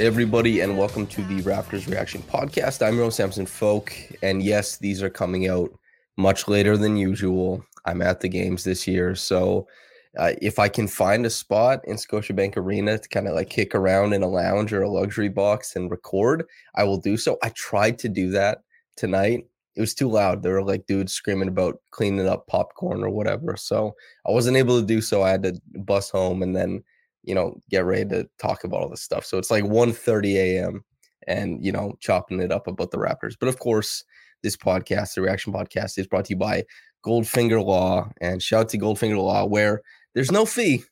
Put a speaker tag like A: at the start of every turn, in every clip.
A: Everybody, and welcome to the Raptors Reaction Podcast. I'm Rose Samson Folk, and yes, these are coming out much later than usual. I'm at the games this year, so uh, if I can find a spot in Scotiabank Arena to kind of like kick around in a lounge or a luxury box and record, I will do so. I tried to do that tonight. It was too loud. There were like dudes screaming about cleaning up popcorn or whatever. So I wasn't able to do so. I had to bus home and then you know, get ready to talk about all this stuff. So it's like 1:30 a.m. and you know, chopping it up about the Raptors. But of course, this podcast, the Reaction Podcast, is brought to you by Goldfinger Law. And shout out to Goldfinger Law, where there's no fee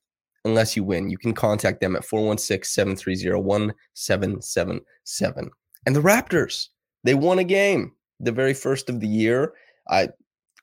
A: unless you win. You can contact them at 416-730-1777. And the Raptors, they won a game, the very first of the year. I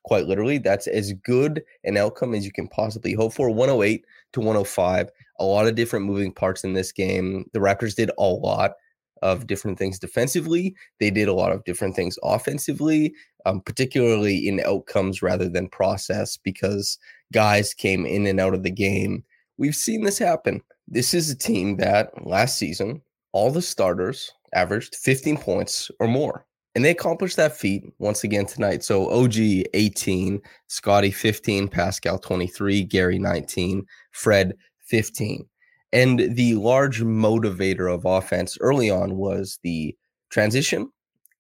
A: quite literally, that's as good an outcome as you can possibly hope for. 108 to 105 a lot of different moving parts in this game. The Raptors did a lot of different things defensively. They did a lot of different things offensively, um, particularly in outcomes rather than process, because guys came in and out of the game. We've seen this happen. This is a team that last season, all the starters averaged 15 points or more. And they accomplished that feat once again tonight. So OG 18, Scotty 15, Pascal 23, Gary 19, Fred 15. And the large motivator of offense early on was the transition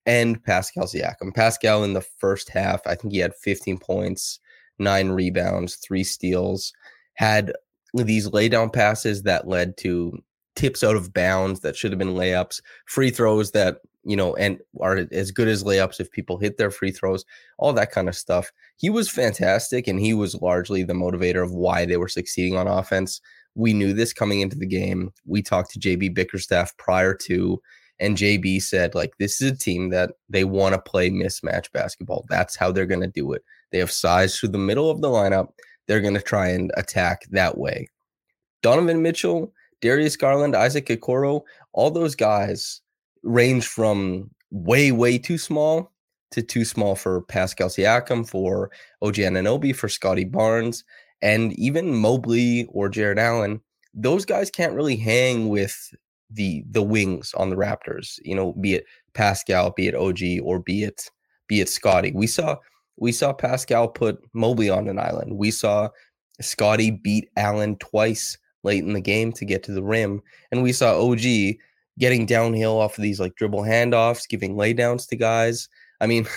A: and Pascal Siakam. Pascal in the first half, I think he had 15 points, nine rebounds, three steals, had these laydown passes that led to tips out of bounds that should have been layups, free throws that, you know, and are as good as layups if people hit their free throws, all that kind of stuff. He was fantastic and he was largely the motivator of why they were succeeding on offense. We knew this coming into the game. We talked to JB Bickerstaff prior to, and JB said, like, this is a team that they want to play mismatch basketball. That's how they're going to do it. They have size through the middle of the lineup. They're going to try and attack that way. Donovan Mitchell, Darius Garland, Isaac Okoro, all those guys range from way, way too small to too small for Pascal Siakam, for OG Anunoby, for Scotty Barnes and even Mobley or Jarrett Allen, those guys can't really hang with the the wings on the Raptors. You know, be it Pascal, be it OG, or be it be it Scotty. We saw we saw Pascal put Mobley on an island. We saw Scotty beat Allen twice late in the game to get to the rim, and we saw OG getting downhill off of these like dribble handoffs, giving laydowns to guys. I mean,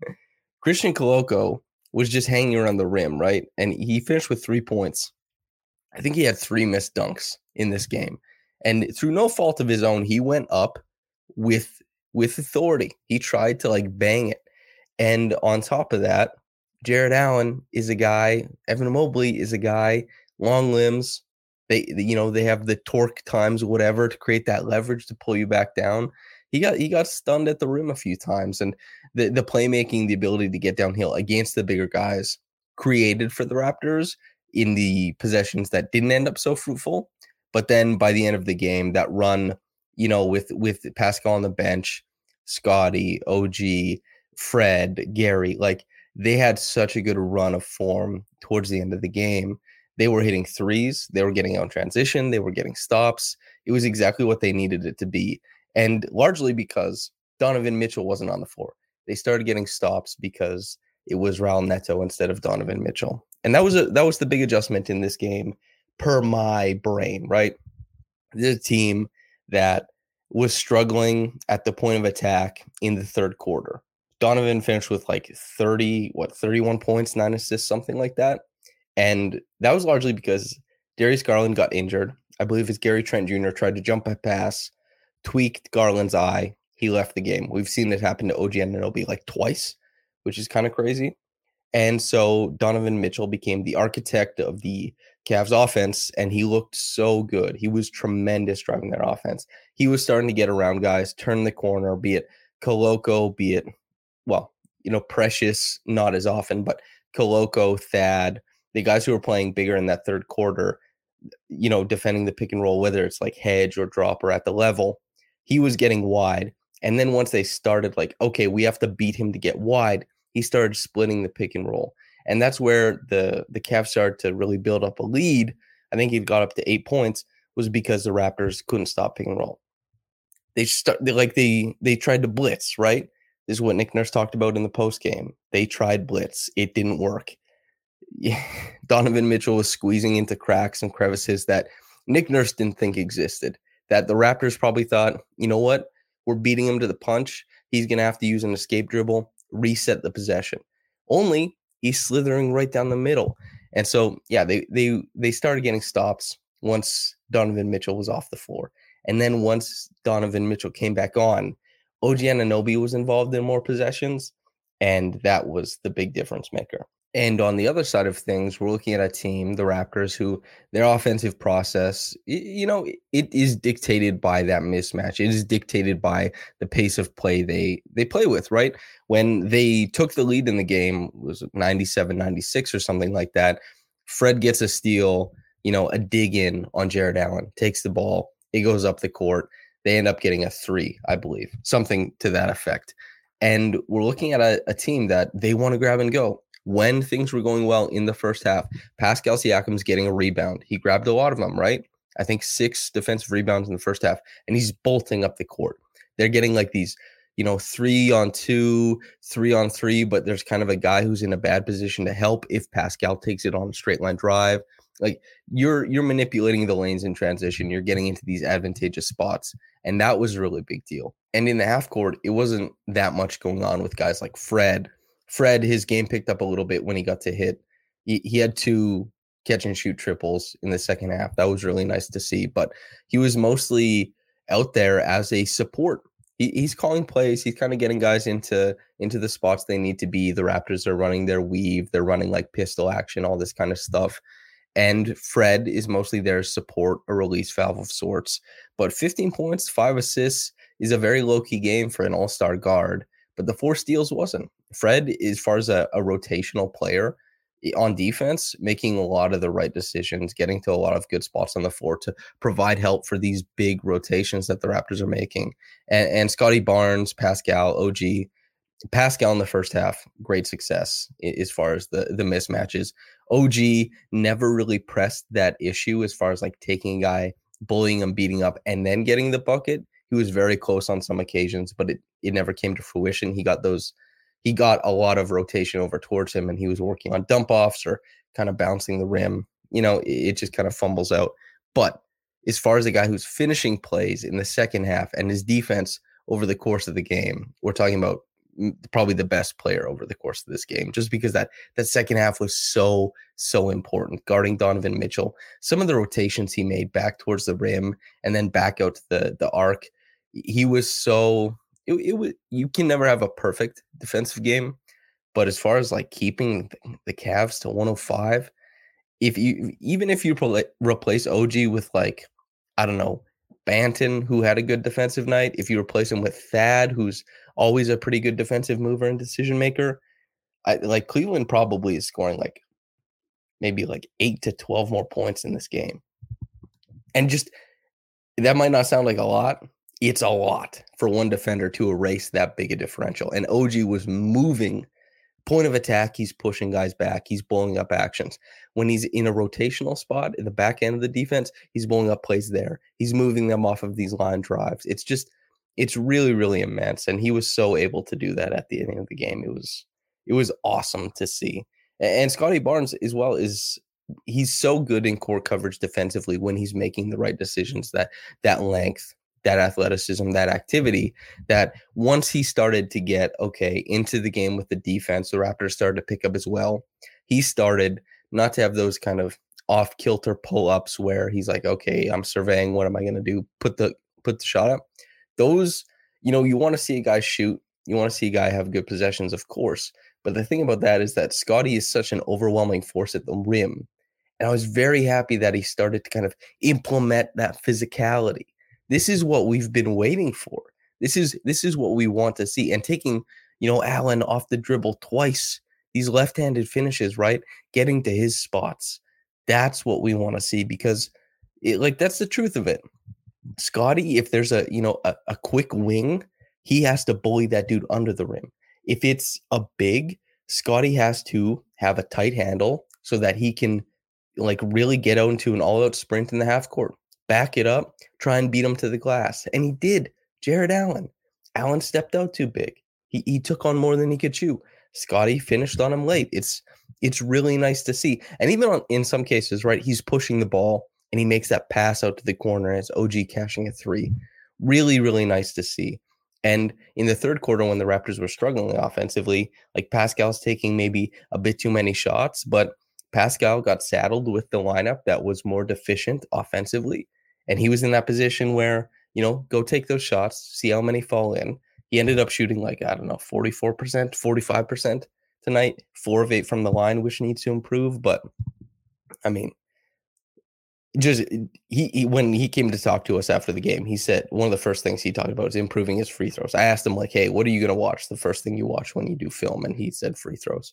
A: Christian Koloko was just hanging around the rim, right? And he finished with three points. I think he had three missed dunks in this game. And through no fault of his own, he went up with with authority. He tried to like bang it. And on top of that, Jarrett Allen is a guy, Evan Mobley is a guy, long limbs. They you know, they have the torque times whatever to create that leverage to pull you back down. He got he got stunned at the rim a few times and the the playmaking the ability to get downhill against the bigger guys created for the raptors in the possessions that didn't end up so fruitful. But then by the end of the game that run you know with with pascal on the bench scotty og fred gary like they had such a good run of form towards the end of the game they were hitting threes they were getting on transition they were getting stops it was exactly what they needed it to be and largely because Donovan Mitchell wasn't on the floor. They started getting stops because it was Raul Neto instead of Donovan Mitchell. And that was a that was the big adjustment in this game per my brain, right? This team that was struggling at the point of attack in the third quarter. Donovan finished with like 30, what, 31 points, nine assists, something like that. And that was largely because Darius Garland got injured. I believe it's Gary Trent Jr. tried to jump a pass, tweaked Garland's eye. He left the game. We've seen it happen to OG Anunoby like twice, which is kind of crazy. And so Donovan Mitchell became the architect of the Cavs offense, and he looked so good. He was tremendous driving that offense. He was starting to get around guys, turn the corner, be it Koloko, be it, well, you know, Precious, not as often, but Koloko, Thad, the guys who were playing bigger in that third quarter, you know, defending the pick and roll, whether it's like hedge or drop or at the level, he was getting wide. And then once they started, like, okay, we have to beat him to get wide, he started splitting the pick and roll. And that's where the the Cavs started to really build up a lead. I think he got up to eight points, was because the Raptors couldn't stop pick and roll. They start they, like they they tried to blitz, right? This is what Nick Nurse talked about in the post game. They tried blitz, it didn't work. Yeah. Donovan Mitchell was squeezing into cracks and crevices that Nick Nurse didn't think existed. That the Raptors probably thought, you know what, we're beating him to the punch. He's gonna have to use an escape dribble, reset the possession. Only he's slithering right down the middle. And so, yeah, they they they started getting stops once Donovan Mitchell was off the floor. And then once Donovan Mitchell came back on, OG Anunoby was involved in more possessions, and that was the big difference maker. And on the other side of things, we're looking at a team, the Raptors, who their offensive process, you know, it is dictated by that mismatch. It is dictated by the pace of play they they play with, right? When they took the lead in the game, was 97, 96 or something like that. Fred gets a steal, you know, a dig in on Jarrett Allen, takes the ball, it goes up the court. They end up getting a three, I believe, something to that effect. And we're looking at a, a team that they want to grab and go when things were going well in the first half, Pascal Siakam's getting a rebound. He grabbed a lot of them, right? I think six defensive rebounds in the first half, and he's bolting up the court. They're getting like these, you know, three on two, three on three, but there's kind of a guy who's in a bad position to help if Pascal takes it on a straight line drive. Like you're you're manipulating the lanes in transition. You're getting into these advantageous spots, and that was a really big deal. And in the half court, it wasn't that much going on with guys like Fred Fred, his game picked up a little bit when he got to hit. He, he had two catch and shoot triples in the second half. That was really nice to see. But he was mostly out there as a support. He, he's calling plays. He's kind of getting guys into into the spots they need to be. The Raptors are running their weave. They're running like pistol action, all this kind of stuff. And Fred is mostly their support, a release valve of sorts. But 15 points, five assists is a very low key game for an all star guard. But the four steals wasn't. Fred, as far as a, a rotational player on defense, making a lot of the right decisions, getting to a lot of good spots on the floor to provide help for these big rotations that the Raptors are making. And, and Scottie Barnes, Pascal, OG, Pascal in the first half, great success as far as the the mismatches. OG never really pressed that issue as far as like taking a guy, bullying him, beating up, and then getting the bucket. He was very close on some occasions, but it, it never came to fruition. He got those he got a lot of rotation over towards him and he was working on dump offs or kind of bouncing the rim. You know, it, it just kind of fumbles out. But as far as a guy who's finishing plays in the second half and his defense over the course of the game, we're talking about probably the best player over the course of this game just because that that second half was so so important guarding Donovan Mitchell some of the rotations he made back towards the rim and then back out to the the arc he was so it, it was you can never have a perfect defensive game, but as far as like keeping the Cavs to 105, if you even if you replace OG with like I don't know Banton, who had a good defensive night, if you replace him with Thad, who's always a pretty good defensive mover and decision maker, I like Cleveland probably is scoring like maybe like eight to 12 more points in this game. And just that might not sound like a lot, it's a lot for one defender to erase that big a differential. And OG was moving point of attack. He's pushing guys back. He's blowing up actions. When he's in a rotational spot in the back end of the defense, he's blowing up plays there. He's moving them off of these line drives. It's just, it's really, really immense. And he was so able to do that at the end of the game. It was, it was awesome to see. And Scotty Barnes as well is he's so good in core coverage defensively when he's making the right decisions that that length that athleticism, that activity. That once he started to get okay into the game with the defense, the Raptors started to pick up as well. He started not to have those kind of off kilter pull ups where he's like, okay, I'm surveying. What am I going to do? Put the put the shot up. Those, you know, you want to see a guy shoot. You want to see a guy have good possessions, of course. But the thing about that is that Scottie is such an overwhelming force at the rim. And I was very happy that he started to kind of implement that physicality. This is what we've been waiting for. This is this is what we want to see. And taking, you know, Allen off the dribble twice, these left-handed finishes, right? Getting to his spots. That's what we want to see because it, like that's the truth of it. Scotty, if there's a you know a, a quick wing, he has to bully that dude under the rim. If it's a big, Scotty has to have a tight handle so that he can like really get out into an all-out sprint in the half court, back it up, try and beat him to the glass, and he did. Jarrett Allen, Allen stepped out too big. He he took on more than he could chew. Scotty finished on him late. It's it's really nice to see, and even on, in some cases, right, he's pushing the ball and he makes that pass out to the corner as OG cashing a three. Really, really nice to see. And in the third quarter, when the Raptors were struggling offensively, like Pascal's taking maybe a bit too many shots, but Pascal got saddled with the lineup that was more deficient offensively. And he was in that position where, you know, go take those shots, see how many fall in. He ended up shooting like, I don't know, 44%, 45% tonight, four of eight from the line, which needs to improve. But I mean, just he, he, when he came to talk to us after the game, he said one of the first things he talked about is improving his free throws. I asked him like, "Hey, what are you going to watch? The first thing you watch when you do film?" And he said free throws.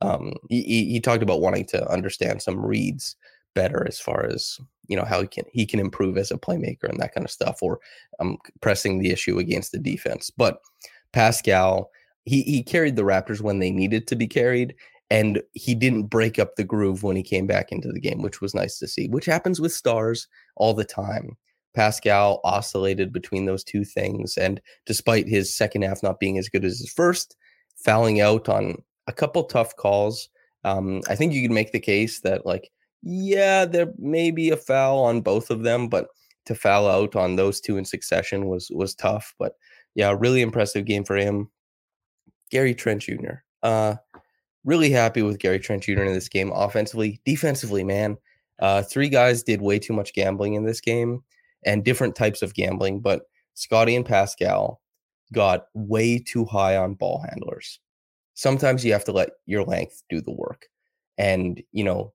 A: Um, he, he talked about wanting to understand some reads better as far as you know how he can he can improve as a playmaker and that kind of stuff, or um, pressing the issue against the defense. But Pascal, he he carried the Raptors when they needed to be carried, and he didn't break up the groove when he came back into the game, which was nice to see, which happens with stars all the time. Pascal oscillated between those two things. And despite his second half not being as good as his first, fouling out on a couple tough calls, um, I think you could make the case that, like, yeah, there may be a foul on both of them, but to foul out on those two in succession was was tough. But yeah, really impressive game for him. Gary Trent Jr. Uh, really happy with Gary Trent Jr. in this game. Offensively, defensively, man. Uh, three guys did way too much gambling in this game and different types of gambling, but Scotty and Pascal got way too high on ball handlers. Sometimes you have to let your length do the work and, you know,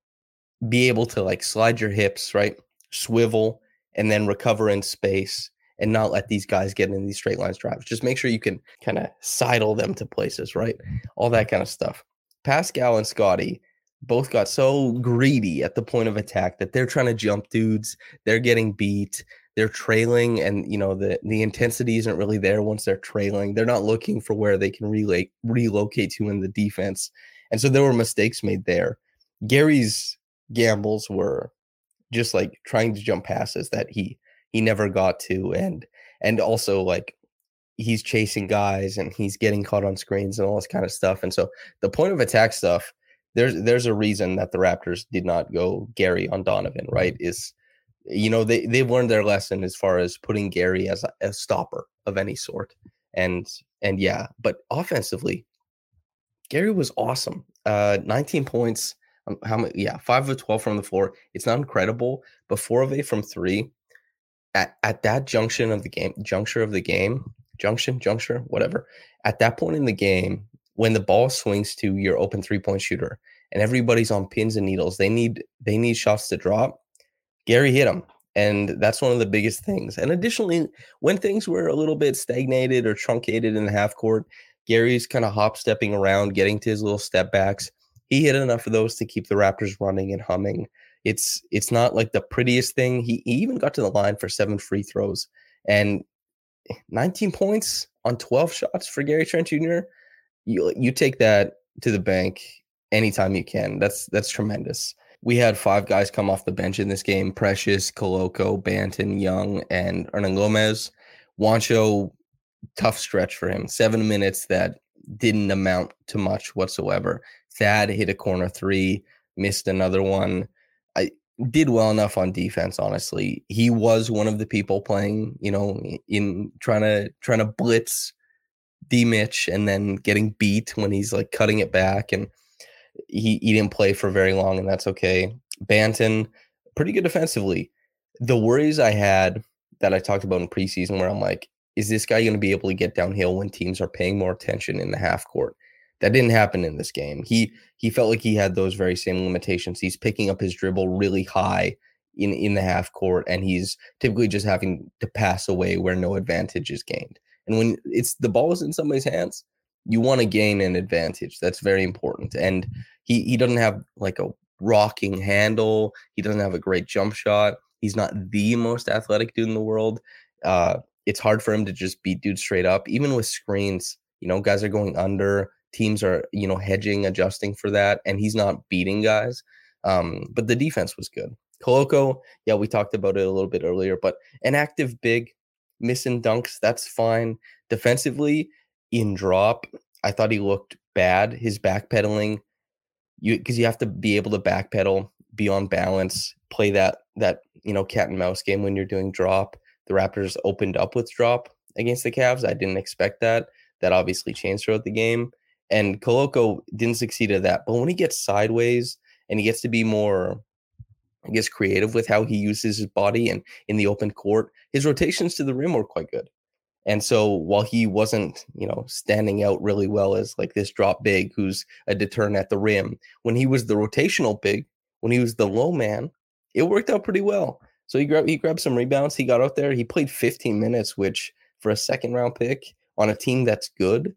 A: be able to like slide your hips, right? Swivel and then recover in space and not let these guys get in these straight lines drives. Just make sure you can kind of sidle them to places, right? All that kind of stuff. Pascal and Scotty both got so greedy at the point of attack that they're trying to jump dudes. They're getting beat. They're trailing, and you know the the intensity isn't really there once they're trailing. They're not looking for where they can relate relocate to in the defense, and so there were mistakes made there. Gary's gambles were just like trying to jump passes that he he never got to, and and also like he's chasing guys and he's getting caught on screens and all this kind of stuff. And so the point of attack stuff, there's there's a reason that the Raptors did not go Gary on Donovan, right? Is you know they they've learned their lesson as far as putting Gary as a, a stopper of any sort. And and yeah, but offensively, Gary was awesome. Uh 19 points. Um, how many? Yeah, five of 12 from the floor. It's not incredible, but four of eight from three. At, at that junction of the game, juncture of the game, junction, juncture, whatever. At that point in the game, when the ball swings to your open three point shooter and everybody's on pins and needles, they need they need shots to drop. Gary hit them, and that's one of the biggest things. And additionally, when things were a little bit stagnated or truncated in the half court, Gary's kind of hop stepping around, getting to his little step backs. He hit enough of those to keep the Raptors running and humming. It's it's not like the prettiest thing. He, he even got to the line for seven free throws. And eh, 19 points on 12 shots for Gary Trent Jr. You you take that to the bank anytime you can. That's that's tremendous. We had five guys come off the bench in this game: Precious, Koloko, Banton, Young, and Hernangomez. Juancho, tough stretch for him. Seven minutes that didn't amount to much whatsoever. Thad hit a corner three, missed another one I did well enough on defense honestly he was one of the people playing you know in trying to trying to blitz d mitch and then getting beat when he's like cutting it back and he, he didn't play for very long and that's okay Banton, pretty good defensively. The worries I had that I talked about in preseason, where I'm like, is this guy going to be able to get downhill when teams are paying more attention in the half court? That didn't happen in this game. He he felt like he had those very same limitations. He's picking up his dribble really high in in the half court, and he's typically just having to pass away where no advantage is gained. And when it's the ball is in somebody's hands, you want to gain an advantage. That's very important. And he he doesn't have like a rocking handle. He doesn't have a great jump shot. He's not the most athletic dude in the world. Uh, it's hard for him to just beat dudes straight up, even with screens. You know, guys are going under. Teams are you know hedging, adjusting for that, and he's not beating guys. Um, but the defense was good. Koloko, yeah, we talked about it a little bit earlier, but an active big, missing dunks, that's fine. Defensively, in drop, I thought he looked bad. His backpedaling, you because you have to be able to backpedal, be on balance, play that that you know cat and mouse game when you're doing drop. The Raptors opened up with drop against the Cavs. I didn't expect that. That obviously changed throughout the game. And Koloko didn't succeed at that. But when he gets sideways and he gets to be more I guess, creative with how he uses his body and in the open court. His rotations to the rim were quite good. And so while he wasn't, you know, standing out really well as like this drop big who's a deterrent at the rim, when he was the rotational big, when he was the low man, it worked out pretty well. So he grabbed he grabbed some rebounds. He got out there. He played 15 minutes, which for a second round pick on a team that's good,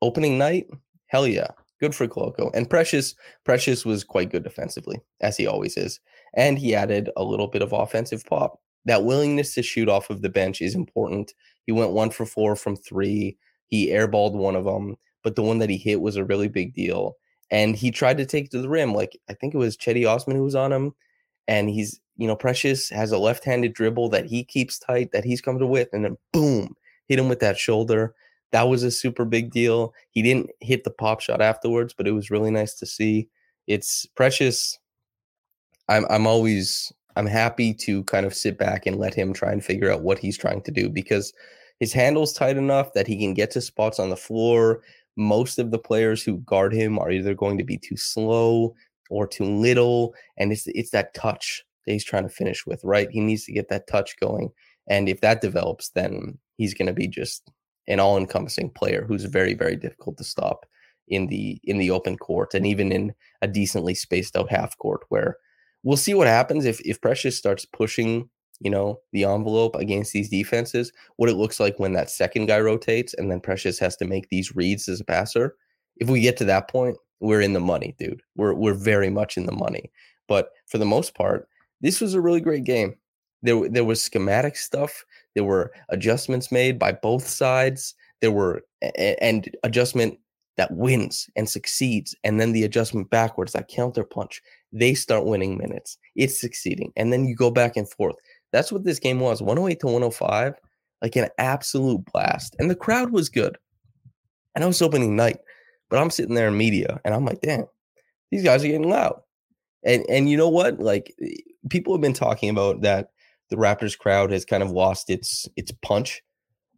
A: opening night, hell yeah good for Koloko. And Precious, Precious was quite good defensively, as he always is. And he added a little bit of offensive pop. That willingness to shoot off of the bench is important. He went one for four from three. He airballed one of them, but the one that he hit was a really big deal. And he tried to take to the rim. Like I think it was Cedi Osman who was on him. And he's, you know, Precious has a left-handed dribble that he keeps tight, that he's comfortable with, and then boom, hit him with that shoulder that was a super big deal. He didn't hit the pop shot afterwards, but it was really nice to see. It's precious. I'm I'm always I'm happy to kind of sit back and let him try and figure out what he's trying to do because his handle's tight enough that he can get to spots on the floor. Most of the players who guard him are either going to be too slow or too little, and it's it's that touch that he's trying to finish with, right? He needs to get that touch going, and if that develops, then he's going to be just an all-encompassing player who's very very difficult to stop in the in the open court and even in a decently spaced out half court where we'll see what happens if if Precious starts pushing you know the envelope against these defenses what it looks like when that second guy rotates and then Precious has to make these reads as a passer. If we get to that point we're in the money dude. We're we're very much in the money. But for the most part this was a really great game there there was schematic stuff there were adjustments made by both sides. There were and adjustment that wins and succeeds, and then the adjustment backwards, that counter punch. They start winning minutes. It's succeeding, and then you go back and forth. That's what this game was. 108 to 105, like an absolute blast. And the crowd was good. I it's opening night, but I'm sitting there in media and I'm like, damn, these guys are getting loud. And and you know what? Like eh, people have been talking about that the Raptors crowd has kind of lost its its punch.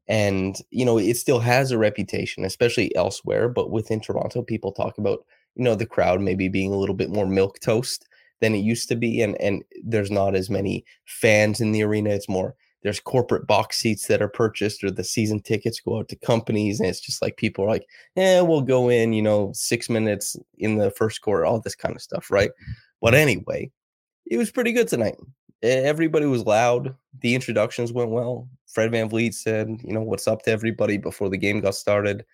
A: And you know, it still has a reputation, especially elsewhere. But within Toronto, people talk about you know the crowd maybe being a little bit more milk toast than it used to be, and and there's not as many fans in the arena. It's more there's corporate box seats that are purchased, or the season tickets go out to companies, and it's just like people are like, "Yeah, we'll go in," you know, six minutes in the first quarter, all this kind of stuff, right? But anyway, it was pretty good tonight everybody was loud. The introductions went well. Fred Van VanVleet said, you know, what's up to everybody before the game got started.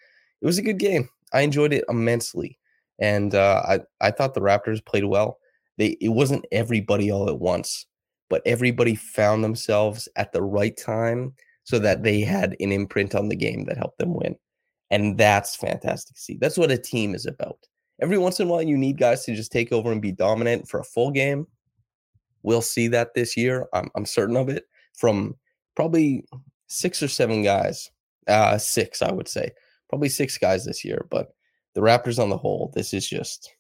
A: It was a good game. I enjoyed it immensely. And uh, I, I thought the Raptors played well. They it wasn't everybody all at once, but everybody found themselves at the right time so that they had an imprint on the game that helped them win. And that's fantastic to see. That's what a team is about. Every once in a while, you need guys to just take over and be dominant for a full game We'll see that this year. I'm, I'm certain of it from probably six or seven guys. Uh, six, I would say. Probably six guys this year. But the Raptors on the whole, this is just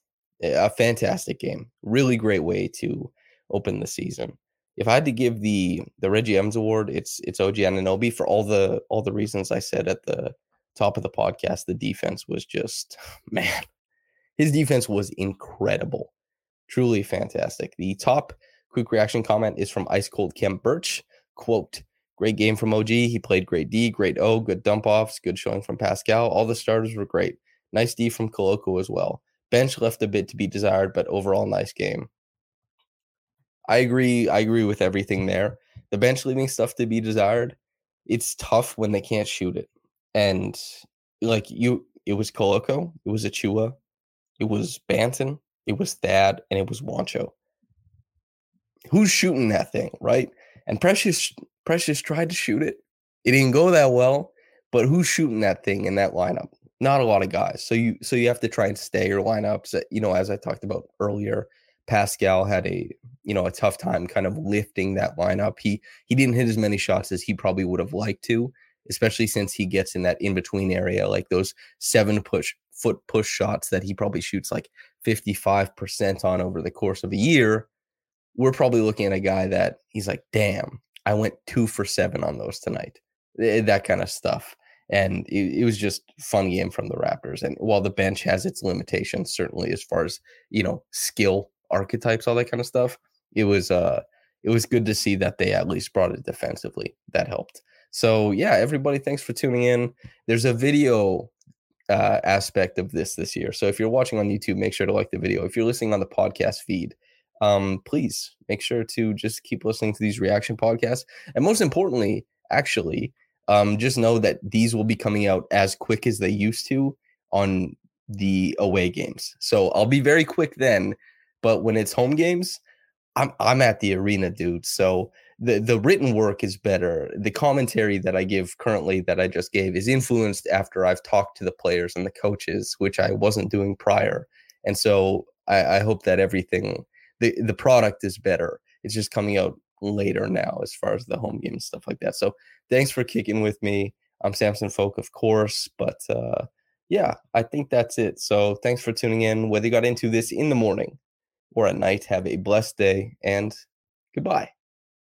A: a fantastic game. Really great way to open the season. If I had to give the the Reggie Evans award, it's it's OG Anunoby for all the all the reasons I said at the top of the podcast. The defense was just man, his defense was incredible Truly fantastic. The top quick reaction comment is from Ice Cold Khem Brrch. Quote, great game from OG. He played great D, great O, good dump offs, good showing from Pascal. All the starters were great. Nice D from Koloko as well. Bench left a bit to be desired, but overall nice game. I agree. I agree with everything there. The bench leaving stuff to be desired. It's tough when they can't shoot it. And like you, it was Koloko, it was Achiuwa, it was Banton, it was Thad, and it was Juancho. Who's shooting that thing, right? And Precious Precious tried to shoot it. It didn't go that well, but who's shooting that thing in that lineup? Not a lot of guys. So you so you have to try and stay your lineups. Eh, you know, as I talked about earlier, Pascal had a you know a tough time kind of lifting that lineup. He he didn't hit as many shots as he probably would have liked to, especially since he gets in that in between area, like those seven push foot push shots that he probably shoots like 55% on over the course of a year. We're probably looking at a guy that he's like, damn, I went two for seven on those tonight. Eh, that kind of stuff. And it, it, was just fun game from the Raptors. And while the bench has its limitations, certainly as far as you know, skill archetypes, all that kind of stuff, it was uh it was good to see that they at least brought it defensively. That helped. So yeah, everybody, thanks for tuning in. There's a video uh, aspect of this this year. So if you're watching on YouTube, make sure to like the video. If you're listening on the podcast feed, um, please make sure to just keep listening to these reaction podcasts. And most importantly, actually, um, just know that these will be coming out as quick as they used to on the away games. So I'll be very quick then, but when it's home games, I'm I'm at the arena, dude. So the the written work is better. The commentary that I give currently that I just gave is influenced after I've talked to the players and the coaches, which I wasn't doing prior. And so I, I hope that everything the the product is better. It's just coming out later now as far as the home game and stuff like that. So thanks for kicking with me. I'm Samson Folk, of course, but uh, yeah, I think that's it. So thanks for tuning in. Whether you got into this in the morning or at night, have a blessed day and goodbye.